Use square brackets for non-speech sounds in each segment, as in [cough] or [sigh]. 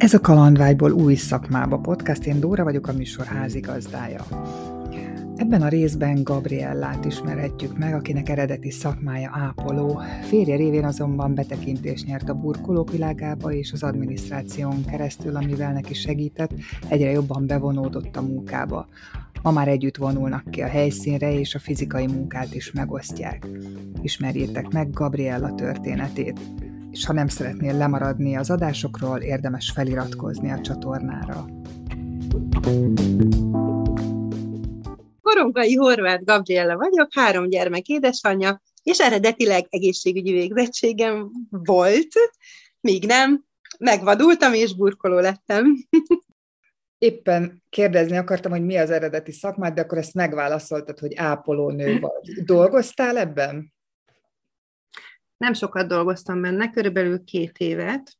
Ez a Kalandvágyból új szakmába podcast, én Dóra vagyok a műsor házigazdája. Ebben a részben Gabriellát ismerhetjük meg, akinek eredeti szakmája ápoló. Férje révén azonban betekintést nyert a burkolók világába és az adminisztráción keresztül, amivel neki segített, egyre jobban bevonódott a munkába. Ma már együtt vonulnak ki a helyszínre, és a fizikai munkát is megosztják. Ismerjétek meg Gabriella történetét és ha nem szeretnél lemaradni az adásokról, érdemes feliratkozni a csatornára. Korongai Horváth Gabriella vagyok, három gyermek édesanyja, és eredetileg egészségügyi végzettségem volt, míg nem, megvadultam és burkoló lettem. [laughs] Éppen kérdezni akartam, hogy mi az eredeti szakmád, de akkor ezt megválaszoltad, hogy ápolónő vagy. Dolgoztál ebben? Nem sokat dolgoztam benne, körülbelül két évet,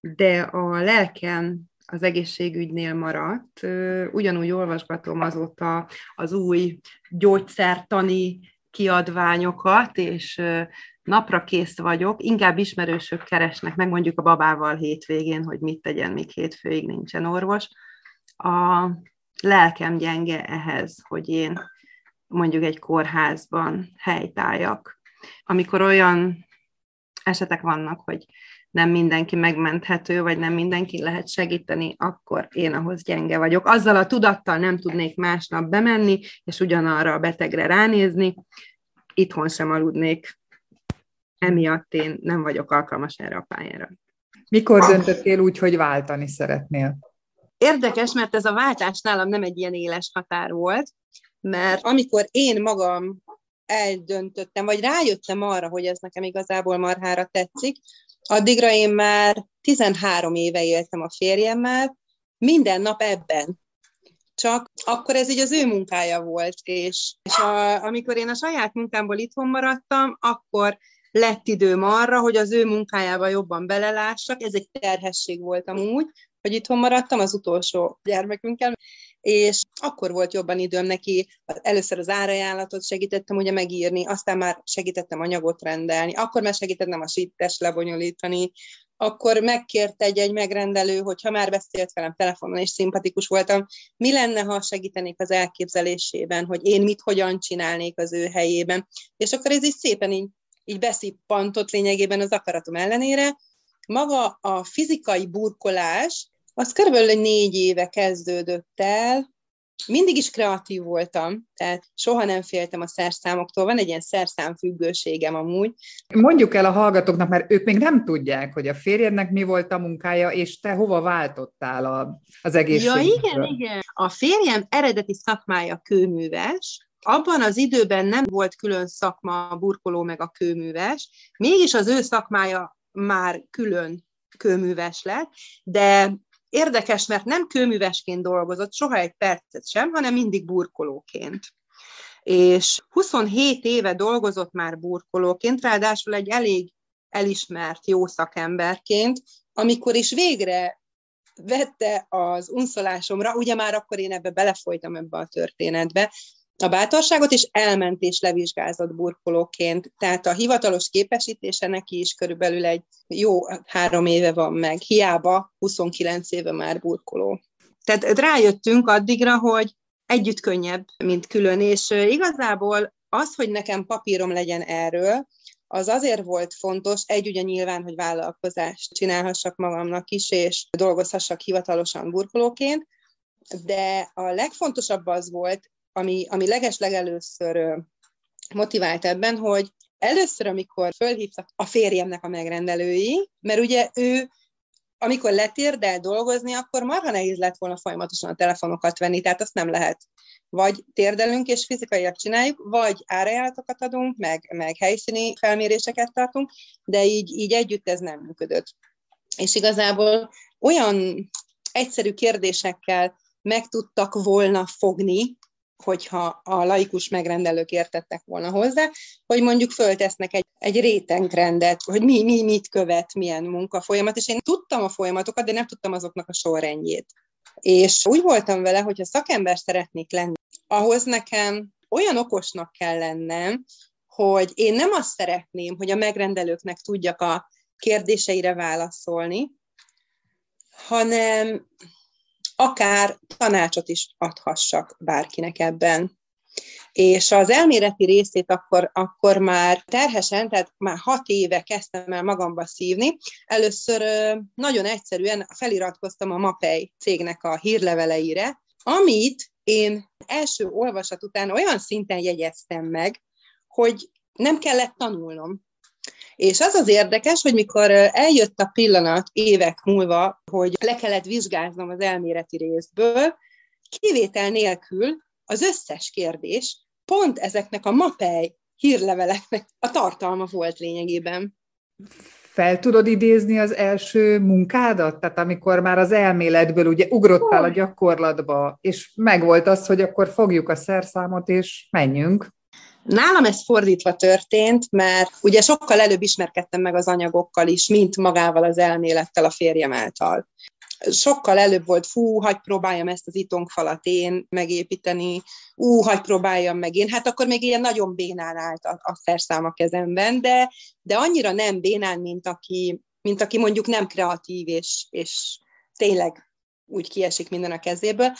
de a lelkem az egészségügynél maradt. Ugyanúgy olvasgatom azóta az új gyógyszertani kiadványokat, és napra kész vagyok. Inkább ismerősök keresnek meg mondjuk a babával hétvégén, hogy mit tegyen, míg hétfőig nincsen orvos. A lelkem gyenge ehhez, hogy én mondjuk egy kórházban helytáljak amikor olyan esetek vannak, hogy nem mindenki megmenthető, vagy nem mindenki lehet segíteni, akkor én ahhoz gyenge vagyok. Azzal a tudattal nem tudnék másnap bemenni, és ugyanarra a betegre ránézni, itthon sem aludnék. Emiatt én nem vagyok alkalmas erre a pályára. Mikor döntöttél úgy, hogy váltani szeretnél? Érdekes, mert ez a váltás nálam nem egy ilyen éles határ volt, mert amikor én magam eldöntöttem, vagy rájöttem arra, hogy ez nekem igazából marhára tetszik, addigra én már 13 éve éltem a férjemmel, minden nap ebben. Csak akkor ez így az ő munkája volt, és, és a, amikor én a saját munkámból itthon maradtam, akkor lett időm arra, hogy az ő munkájába jobban belelássak. Ez egy terhesség volt amúgy, hogy itthon maradtam az utolsó gyermekünkkel, és akkor volt jobban időm neki, először az árajánlatot segítettem ugye megírni, aztán már segítettem anyagot rendelni, akkor már segítettem a sítes lebonyolítani, akkor megkért egy, egy megrendelő, hogy ha már beszélt velem telefonon, és szimpatikus voltam, mi lenne, ha segítenék az elképzelésében, hogy én mit, hogyan csinálnék az ő helyében. És akkor ez így szépen így, így beszippantott lényegében az akaratom ellenére. Maga a fizikai burkolás, az körülbelül négy éve kezdődött el, mindig is kreatív voltam, tehát soha nem féltem a szerszámoktól, van egy ilyen szerszámfüggőségem amúgy. Mondjuk el a hallgatóknak, mert ők még nem tudják, hogy a férjednek mi volt a munkája, és te hova váltottál a, az egészségügyről. Ja, igen, igen. A férjem eredeti szakmája kőműves, abban az időben nem volt külön szakma a burkoló meg a kőműves, mégis az ő szakmája már külön kőműves lett, de Érdekes, mert nem kőművesként dolgozott soha egy percet sem, hanem mindig burkolóként. És 27 éve dolgozott már burkolóként, ráadásul egy elég elismert jó szakemberként, amikor is végre vette az unszolásomra, ugye már akkor én ebbe belefolytam ebbe a történetbe, a bátorságot, és elment és levizsgázott burkolóként. Tehát a hivatalos képesítése neki is körülbelül egy jó három éve van meg. Hiába 29 éve már burkoló. Tehát rájöttünk addigra, hogy együtt könnyebb, mint külön, és igazából az, hogy nekem papírom legyen erről, az azért volt fontos, egy ugye nyilván, hogy vállalkozást csinálhassak magamnak is, és dolgozhassak hivatalosan burkolóként, de a legfontosabb az volt, ami, ami leges-legelőször motivált ebben, hogy először, amikor fölhívtak a férjemnek a megrendelői, mert ugye ő amikor letérdel dolgozni, akkor marha nehéz lett volna folyamatosan a telefonokat venni, tehát azt nem lehet. Vagy térdelünk és fizikailag csináljuk, vagy árajánlatokat adunk, meg, meg helyszíni felméréseket tartunk, de így, így együtt ez nem működött. És igazából olyan egyszerű kérdésekkel meg tudtak volna fogni hogyha a laikus megrendelők értettek volna hozzá, hogy mondjuk föltesznek egy, egy rétengrendet, hogy mi, mi mit követ, milyen munkafolyamat, és én tudtam a folyamatokat, de nem tudtam azoknak a sorrendjét. És úgy voltam vele, hogy ha szakember szeretnék lenni, ahhoz nekem olyan okosnak kell lennem, hogy én nem azt szeretném, hogy a megrendelőknek tudjak a kérdéseire válaszolni, hanem akár tanácsot is adhassak bárkinek ebben. És az elméleti részét akkor, akkor már terhesen, tehát már hat éve kezdtem el magamba szívni. Először nagyon egyszerűen feliratkoztam a Mapei cégnek a hírleveleire, amit én első olvasat után olyan szinten jegyeztem meg, hogy nem kellett tanulnom. És az az érdekes, hogy mikor eljött a pillanat évek múlva, hogy le kellett vizsgáznom az elméleti részből, kivétel nélkül az összes kérdés pont ezeknek a mapej hírleveleknek a tartalma volt lényegében. Fel tudod idézni az első munkádat? Tehát amikor már az elméletből ugye ugrottál a gyakorlatba, és megvolt az, hogy akkor fogjuk a szerszámot, és menjünk. Nálam ez fordítva történt, mert ugye sokkal előbb ismerkedtem meg az anyagokkal is, mint magával az elmélettel a férjem által sokkal előbb volt, fú, hagy próbáljam ezt az itongfalat én megépíteni, ú, hagy próbáljam meg én. Hát akkor még ilyen nagyon bénán állt a, a szerszám a kezemben, de, de annyira nem bénán, mint aki, mint aki mondjuk nem kreatív, és, és tényleg úgy kiesik minden a kezéből.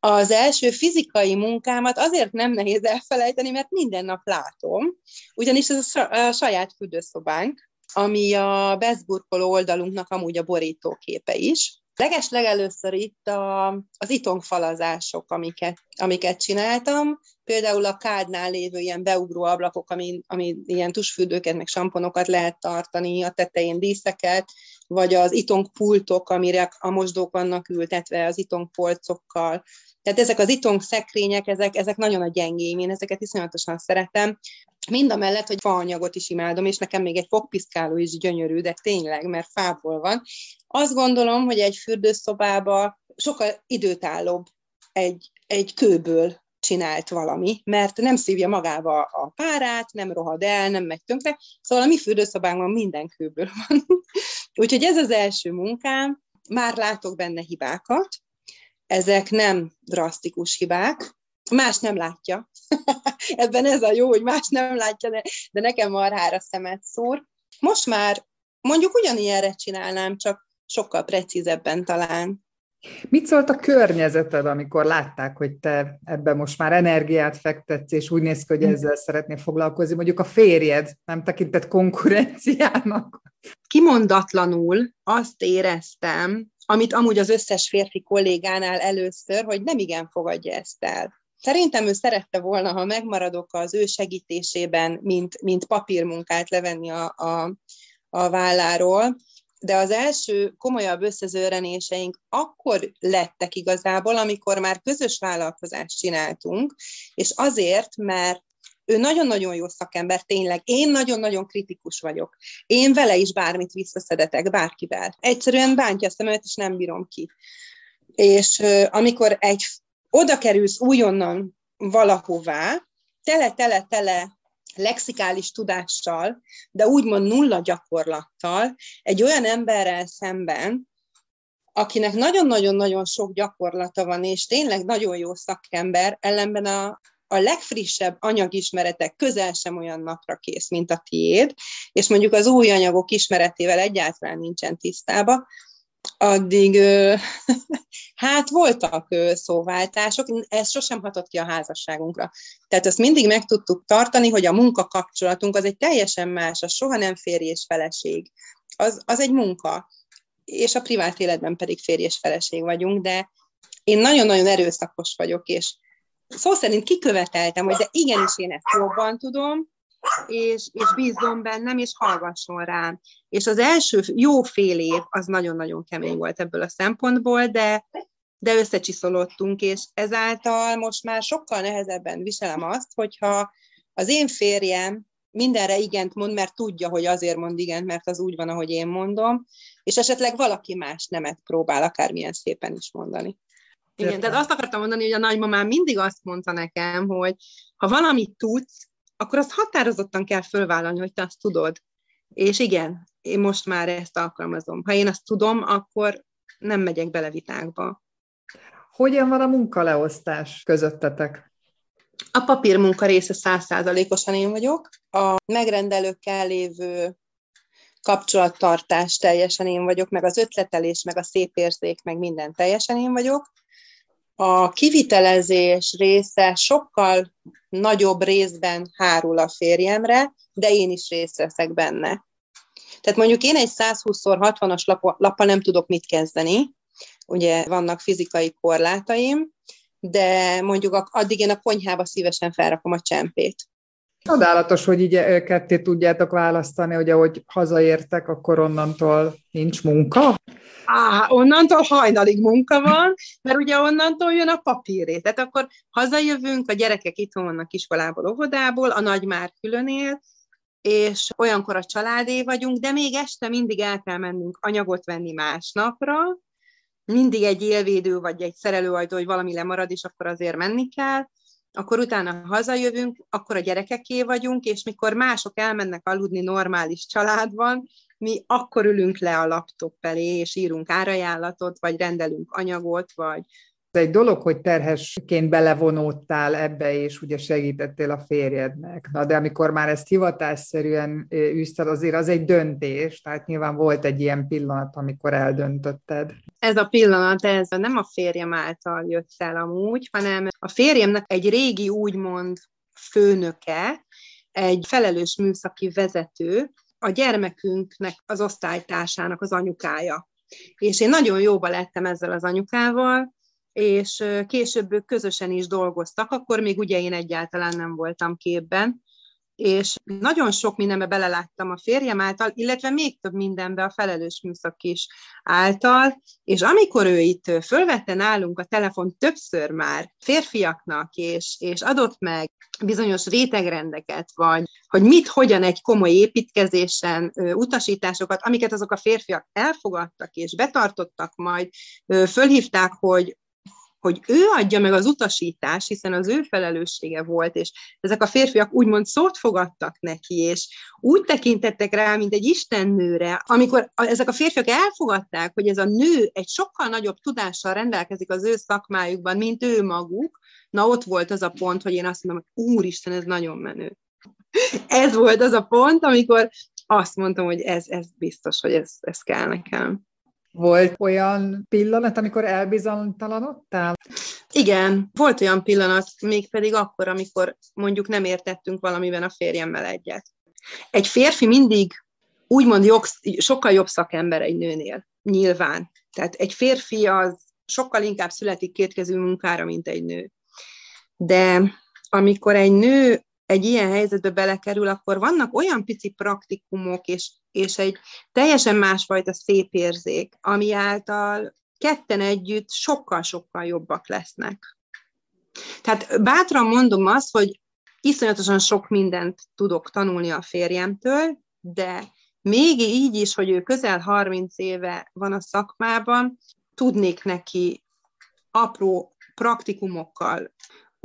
Az első fizikai munkámat azért nem nehéz elfelejteni, mert minden nap látom, ugyanis ez a saját fürdőszobánk, ami a beszburkoló oldalunknak amúgy a borítóképe is. Leges legelőször itt a, az itongfalazások, amiket, amiket csináltam, például a kádnál lévő ilyen beugró ablakok, ami, ami ilyen tusfürdőket, meg samponokat lehet tartani, a tetején díszeket, vagy az itongpultok, amire a mosdók vannak ültetve az itongpolcokkal. Tehát ezek az itong szekrények, ezek, ezek nagyon a gyengém, én ezeket iszonyatosan szeretem. Mind a mellett, hogy faanyagot is imádom, és nekem még egy fogpiszkáló is gyönyörű, de tényleg, mert fából van. Azt gondolom, hogy egy fürdőszobába sokkal időtállóbb egy, egy kőből csinált valami, mert nem szívja magába a párát, nem rohad el, nem megy tönkre, szóval a mi fürdőszobánkban minden kőből [laughs] van. Úgyhogy ez az első munkám, már látok benne hibákat, ezek nem drasztikus hibák, más nem látja. [laughs] Ebben ez a jó, hogy más nem látja, de, de nekem marhára szemet szúr. Most már mondjuk ugyanilyenre csinálnám, csak sokkal precízebben talán. Mit szólt a környezeted, amikor látták, hogy te ebben most már energiát fektetsz, és úgy néz ki, hogy hm. ezzel szeretnél foglalkozni? Mondjuk a férjed nem tekintett konkurenciának? Kimondatlanul azt éreztem, amit amúgy az összes férfi kollégánál először, hogy nem igen fogadja ezt el. Szerintem ő szerette volna, ha megmaradok az ő segítésében, mint, mint papírmunkát levenni a, a, a válláról, de az első komolyabb összezőrenéseink akkor lettek igazából, amikor már közös vállalkozást csináltunk, és azért, mert ő nagyon-nagyon jó szakember, tényleg. Én nagyon-nagyon kritikus vagyok. Én vele is bármit visszaszedetek, bárkivel. Egyszerűen bántja a szemet, és nem bírom ki. És amikor egy oda kerülsz újonnan valahová, tele-tele-tele lexikális tudással, de úgymond nulla gyakorlattal, egy olyan emberrel szemben, akinek nagyon-nagyon-nagyon sok gyakorlata van, és tényleg nagyon jó szakember, ellenben a, a legfrissebb anyagismeretek közel sem olyan napra kész, mint a tiéd, és mondjuk az új anyagok ismeretével egyáltalán nincsen tisztába, addig [laughs] hát voltak szóváltások, ez sosem hatott ki a házasságunkra. Tehát azt mindig meg tudtuk tartani, hogy a munkakapcsolatunk az egy teljesen más, az soha nem férj és feleség. Az, az egy munka, és a privát életben pedig férj és feleség vagyunk, de én nagyon-nagyon erőszakos vagyok, és szó szerint kiköveteltem, hogy de igenis én ezt jobban tudom, és, és bízzon bennem, és hallgasson rám. És az első jó fél év az nagyon-nagyon kemény volt ebből a szempontból, de, de összecsiszolódtunk, és ezáltal most már sokkal nehezebben viselem azt, hogyha az én férjem mindenre igent mond, mert tudja, hogy azért mond igent, mert az úgy van, ahogy én mondom, és esetleg valaki más nemet próbál akármilyen szépen is mondani. Igen, tehát azt akartam mondani, hogy a nagymamám mindig azt mondta nekem, hogy ha valamit tudsz, akkor azt határozottan kell fölvállalni, hogy te azt tudod. És igen, én most már ezt alkalmazom. Ha én azt tudom, akkor nem megyek bele vitákba. Hogyan van a munkaleosztás közöttetek? A papírmunka része százszázalékosan én vagyok. A megrendelőkkel lévő kapcsolattartás teljesen én vagyok, meg az ötletelés, meg a szép érzék, meg minden teljesen én vagyok. A kivitelezés része sokkal nagyobb részben hárul a férjemre, de én is részt veszek benne. Tehát mondjuk én egy 120x60-as lappal nem tudok mit kezdeni, ugye vannak fizikai korlátaim, de mondjuk addig én a konyhába szívesen felrakom a csempét. Csodálatos, hogy így ketté tudjátok választani, hogy ahogy hazaértek, akkor onnantól nincs munka? Á, onnantól hajnalig munka van, mert ugye onnantól jön a papíré. Tehát akkor hazajövünk, a gyerekek itthon vannak iskolából, óvodából, a nagy már külön él, és olyankor a családé vagyunk, de még este mindig el kell mennünk anyagot venni másnapra, mindig egy élvédő vagy egy szerelőajtó, hogy valami lemarad, és akkor azért menni kell, akkor utána hazajövünk, akkor a gyerekeké vagyunk, és mikor mások elmennek aludni normális családban, mi akkor ülünk le a laptop elé, és írunk árajánlatot, vagy rendelünk anyagot, vagy egy dolog, hogy terhesként belevonódtál ebbe, és ugye segítettél a férjednek. Na, de amikor már ezt hivatásszerűen űzted, azért az egy döntés, tehát nyilván volt egy ilyen pillanat, amikor eldöntötted. Ez a pillanat, ez nem a férjem által jött el amúgy, hanem a férjemnek egy régi úgymond főnöke, egy felelős műszaki vezető, a gyermekünknek az osztálytársának az anyukája. És én nagyon jóba lettem ezzel az anyukával, és később ők közösen is dolgoztak, akkor még ugye én egyáltalán nem voltam képben, és nagyon sok mindenbe beleláttam a férjem által, illetve még több mindenbe a felelős műszak is által, és amikor ő itt fölvette nálunk a telefon többször már férfiaknak, és, és adott meg bizonyos rétegrendeket, vagy hogy mit, hogyan egy komoly építkezésen utasításokat, amiket azok a férfiak elfogadtak és betartottak, majd fölhívták, hogy hogy ő adja meg az utasítást, hiszen az ő felelőssége volt, és ezek a férfiak úgymond szót fogadtak neki, és úgy tekintettek rá, mint egy istennőre, amikor ezek a férfiak elfogadták, hogy ez a nő egy sokkal nagyobb tudással rendelkezik az ő szakmájukban, mint ő maguk, na ott volt az a pont, hogy én azt mondom, hogy úristen, ez nagyon menő. [laughs] Ez volt az a pont, amikor azt mondtam, hogy ez, ez biztos, hogy ez, ez kell nekem. Volt olyan pillanat, amikor elbizonytalanodtál? Igen, volt olyan pillanat, mégpedig akkor, amikor mondjuk nem értettünk valamiben a férjemmel egyet. Egy férfi mindig úgymond jogsz, sokkal jobb szakember egy nőnél, nyilván. Tehát egy férfi az sokkal inkább születik kétkezű munkára, mint egy nő. De amikor egy nő egy ilyen helyzetbe belekerül, akkor vannak olyan pici praktikumok, és, és egy teljesen másfajta szép érzék, ami által ketten együtt sokkal-sokkal jobbak lesznek. Tehát bátran mondom azt, hogy iszonyatosan sok mindent tudok tanulni a férjemtől, de még így is, hogy ő közel 30 éve van a szakmában, tudnék neki apró praktikumokkal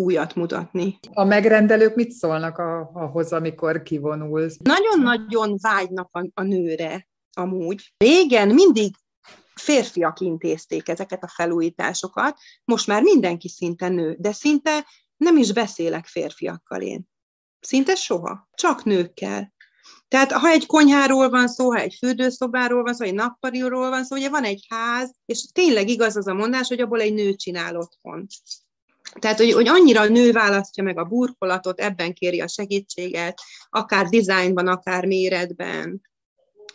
újat mutatni. A megrendelők mit szólnak a, ahhoz, amikor kivonulsz? Nagyon-nagyon vágynak a, a nőre amúgy. Régen mindig férfiak intézték ezeket a felújításokat, most már mindenki szinte nő, de szinte nem is beszélek férfiakkal én. Szinte soha. Csak nőkkel. Tehát ha egy konyháról van szó, ha egy fürdőszobáról van szó, egy nappaliról van szó, ugye van egy ház, és tényleg igaz az a mondás, hogy abból egy nő csinál otthon. Tehát, hogy, hogy annyira a nő választja meg a burkolatot, ebben kéri a segítséget, akár dizájnban, akár méretben,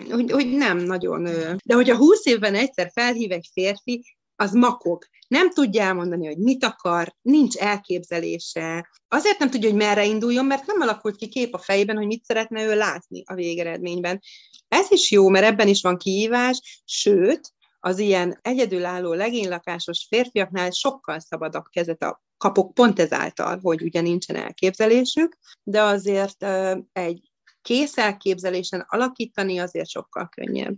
hogy, hogy nem nagyon. De hogyha húsz évben egyszer felhív egy férfi, az makog. Nem tudja elmondani, hogy mit akar, nincs elképzelése. Azért nem tudja, hogy merre induljon, mert nem alakult ki kép a fejében, hogy mit szeretne ő látni a végeredményben. Ez is jó, mert ebben is van kihívás, sőt, az ilyen egyedülálló legénylakásos férfiaknál sokkal szabadabb kezet a kapok pont ezáltal, hogy ugye nincsen elképzelésük, de azért egy kész elképzelésen alakítani azért sokkal könnyebb.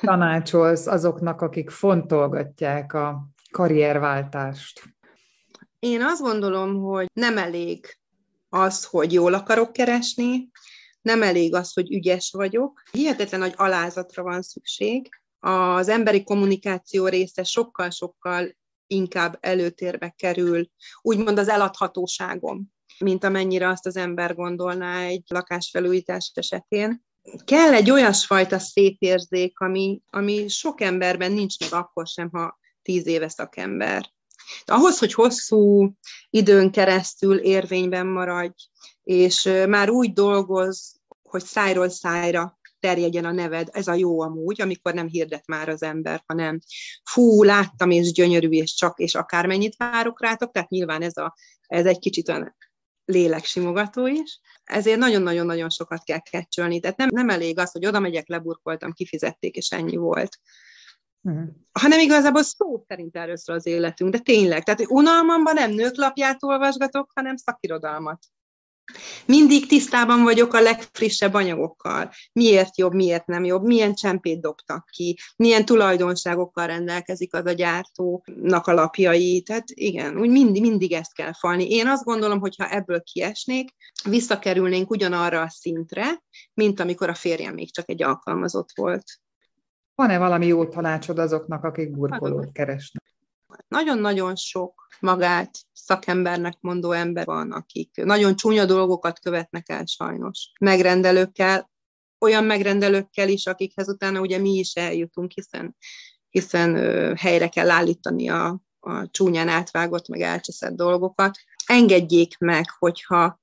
Tanácsolsz azoknak, akik fontolgatják a karrierváltást? Én azt gondolom, hogy nem elég az, hogy jól akarok keresni, nem elég az, hogy ügyes vagyok. Hihetetlen nagy alázatra van szükség. Az emberi kommunikáció része sokkal-sokkal inkább előtérbe kerül, úgymond az eladhatóságom, mint amennyire azt az ember gondolná egy lakásfelújítás esetén. kell egy olyasfajta szétérzék, ami, ami sok emberben nincs meg akkor sem, ha tíz éve szakember. Ahhoz, hogy hosszú időn keresztül érvényben maradj, és már úgy dolgoz, hogy szájról szájra terjedjen a neved, ez a jó amúgy, amikor nem hirdet már az ember, hanem fú, láttam, és gyönyörű, és csak, és akármennyit várok rátok, tehát nyilván ez, a, ez egy kicsit olyan léleksimogató is. Ezért nagyon-nagyon-nagyon sokat kell kecsölni. Tehát nem, nem elég az, hogy oda megyek, leburkoltam, kifizették, és ennyi volt. Uh-huh. Hanem igazából szó szerint szól az életünk, de tényleg. Tehát unalmamban nem nőklapját olvasgatok, hanem szakirodalmat. Mindig tisztában vagyok a legfrissebb anyagokkal. Miért jobb, miért nem jobb, milyen csempét dobtak ki, milyen tulajdonságokkal rendelkezik az a gyártónak a lapjai. Tehát igen, úgy mindig, mindig ezt kell falni. Én azt gondolom, hogy ha ebből kiesnék, visszakerülnénk ugyanarra a szintre, mint amikor a férjem még csak egy alkalmazott volt. Van-e valami jó tanácsod azoknak, akik burkolót keresnek? Nagyon-nagyon sok magát szakembernek mondó ember van, akik nagyon csúnya dolgokat követnek el sajnos. Megrendelőkkel, olyan megrendelőkkel is, akikhez utána ugye mi is eljutunk, hiszen, hiszen helyre kell állítani a, a csúnyán átvágott, meg elcseszett dolgokat. Engedjék meg, hogyha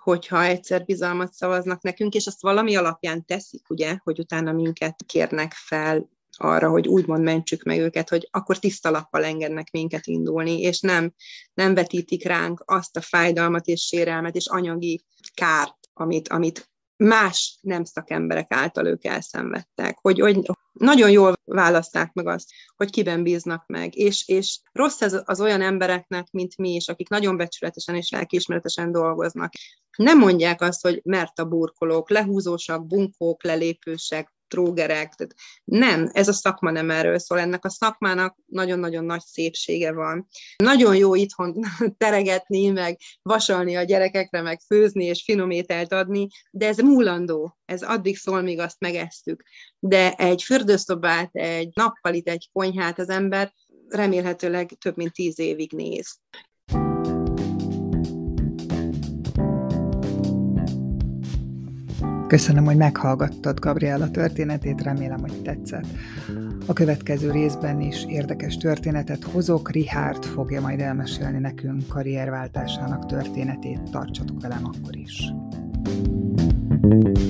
hogyha egyszer bizalmat szavaznak nekünk, és azt valami alapján teszik, ugye, hogy utána minket kérnek fel arra, hogy úgymond mentsük meg őket, hogy akkor tiszta lappal engednek minket indulni, és nem, nem vetítik ránk azt a fájdalmat és sérelmet és anyagi kárt, amit, amit más nem szakemberek által ők elszenvedtek, hogy, hogy nagyon jól választák meg azt, hogy kiben bíznak meg, és, és rossz ez az olyan embereknek, mint mi is, akik nagyon becsületesen és lelkiismeretesen dolgoznak. Nem mondják azt, hogy mert a burkolók, lehúzósak, bunkók, lelépősek, trógerek. Tehát nem, ez a szakma nem erről szól. Ennek a szakmának nagyon-nagyon nagy szépsége van. Nagyon jó itthon [laughs] teregetni, meg vasalni a gyerekekre, meg főzni és finom ételt adni, de ez múlandó. Ez addig szól, míg azt megesztük. De egy fürdőszobát, egy nappalit, egy konyhát az ember remélhetőleg több mint tíz évig néz. Köszönöm, hogy meghallgattad Gabriella történetét, remélem, hogy tetszett. A következő részben is érdekes történetet hozok, Richard fogja majd elmesélni nekünk karrierváltásának történetét, tartsatok velem akkor is. thank you